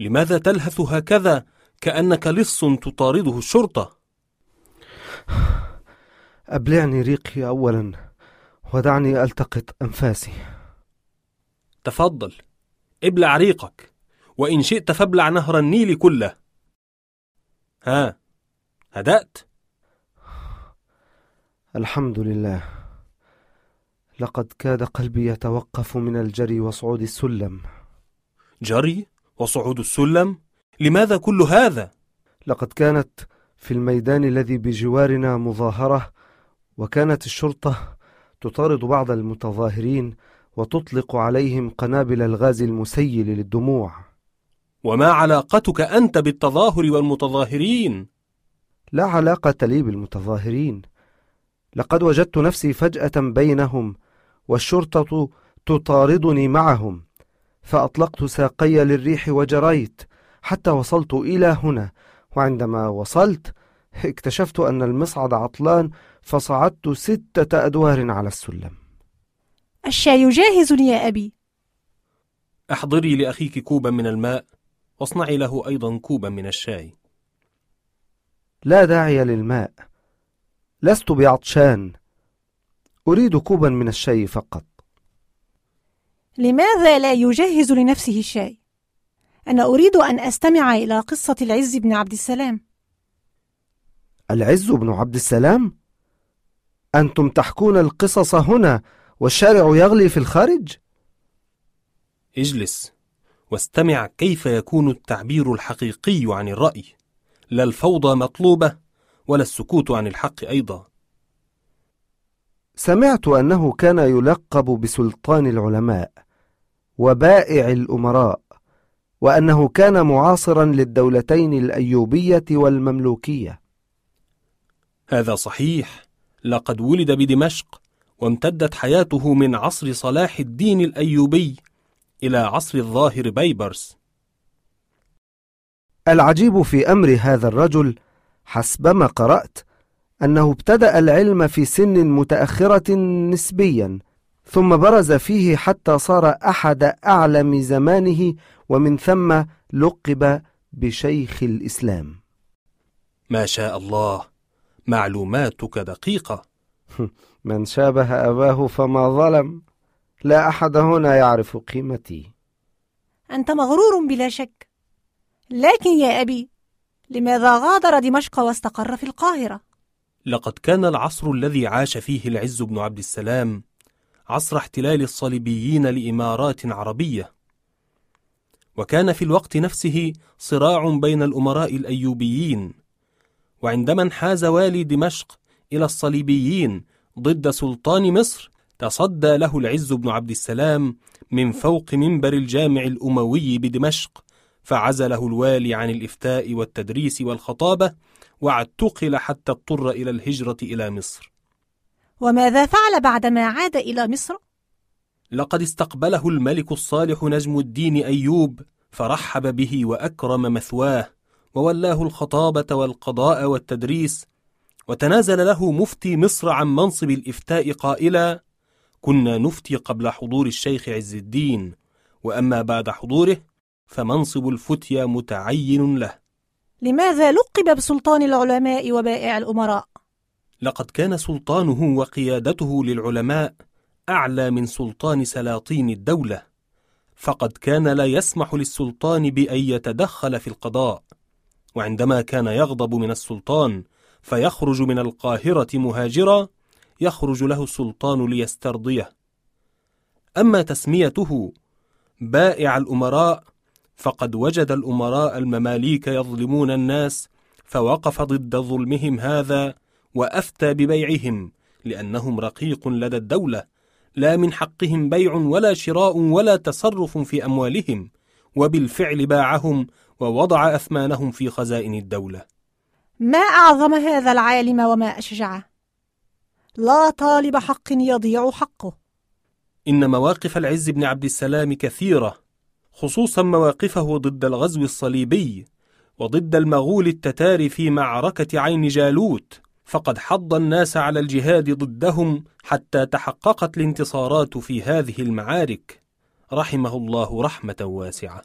لماذا تلهث هكذا كأنك لص تطارده الشرطة؟ أبلعني ريقي أولا ودعني ألتقط أنفاسي. تفضل ابلع ريقك وإن شئت فابلع نهر النيل كله. ها هدأت؟ الحمد لله. لقد كاد قلبي يتوقف من الجري وصعود السلم. جري؟ وصعود السلم؟ لماذا كل هذا؟ لقد كانت في الميدان الذي بجوارنا مظاهرة وكانت الشرطة تطارد بعض المتظاهرين وتطلق عليهم قنابل الغاز المسيل للدموع وما علاقتك أنت بالتظاهر والمتظاهرين؟ لا علاقة لي بالمتظاهرين لقد وجدت نفسي فجأة بينهم والشرطة تطاردني معهم فأطلقت ساقي للريح وجريت حتى وصلت إلى هنا. وعندما وصلت اكتشفت أن المصعد عطلان فصعدت ستة أدوار على السلم. الشاي جاهز يا أبي. أحضري لأخيك كوبا من الماء واصنعي له أيضا كوبا من الشاي. لا داعي للماء لست بعطشان أريد كوبا من الشاي فقط. لماذا لا يجهز لنفسه الشاي؟ أنا أريد أن أستمع إلى قصة العز بن عبد السلام. العز بن عبد السلام؟ أنتم تحكون القصص هنا والشارع يغلي في الخارج؟ اجلس واستمع كيف يكون التعبير الحقيقي عن الرأي لا الفوضى مطلوبة ولا السكوت عن الحق أيضا. سمعت أنه كان يلقب بسلطان العلماء وبائع الأمراء وأنه كان معاصرا للدولتين الأيوبية والمملوكية. هذا صحيح. لقد ولد بدمشق وامتدت حياته من عصر صلاح الدين الأيوبي إلى عصر الظاهر بيبرس. العجيب في أمر هذا الرجل حسبما قرأت أنه ابتدأ العلم في سن متأخرة نسبيا ثم برز فيه حتى صار أحد أعلم زمانه ومن ثم لقب بشيخ الإسلام. ما شاء الله معلوماتك دقيقة. من شابه أباه فما ظلم لا أحد هنا يعرف قيمتي. أنت مغرور بلا شك. لكن يا أبي لماذا غادر دمشق واستقر في القاهرة؟ لقد كان العصر الذي عاش فيه العز بن عبد السلام عصر احتلال الصليبيين لإمارات عربية. وكان في الوقت نفسه صراع بين الأمراء الأيوبيين وعندما انحاز والي دمشق إلى الصليبيين ضد سلطان مصر تصدى له العز بن عبد السلام من فوق منبر الجامع الأموي بدمشق. فعزله الوالي عن الإفتاء والتدريس والخطابة واعتقل حتى اضطر إلى الهجرة إلى مصر وماذا فعل بعدما عاد إلى مصر؟ لقد استقبله الملك الصالح نجم الدين أيوب فرحب به وأكرم مثواه وولاه الخطابة والقضاء والتدريس وتنازل له مفتي مصر عن منصب الإفتاء قائلا كنا نفتي قبل حضور الشيخ عز الدين وأما بعد حضوره فمنصب الفتيا متعين له. لماذا لقب بسلطان العلماء وبائع الأمراء؟ لقد كان سلطانه وقيادته للعلماء أعلى من سلطان سلاطين الدولة فقد كان لا يسمح للسلطان بأن يتدخل في القضاء. وعندما كان يغضب من السلطان فيخرج من القاهرة مهاجرا يخرج له السلطان ليسترضيه. أما تسميته بائع الأمراء فقد وجد الأمراء المماليك يظلمون الناس فوقف ضد ظلمهم هذا وأفتى ببيعهم لأنهم رقيق لدى الدولة. لا من حقهم بيع ولا شراء ولا تصرف في أموالهم وبالفعل باعهم ووضع أثمانهم في خزائن الدولة. ما أعظم هذا العالم وما أشجعه؟ لا طالب حق يضيع حقه. إن مواقف العز بن عبد السلام كثيرة خصوصا مواقفه ضد الغزو الصليبي وضد المغول التتار في معركة عين جالوت فقد حض الناس على الجهاد ضدهم حتى تحققت الانتصارات في هذه المعارك. رحمه الله رحمة واسعة.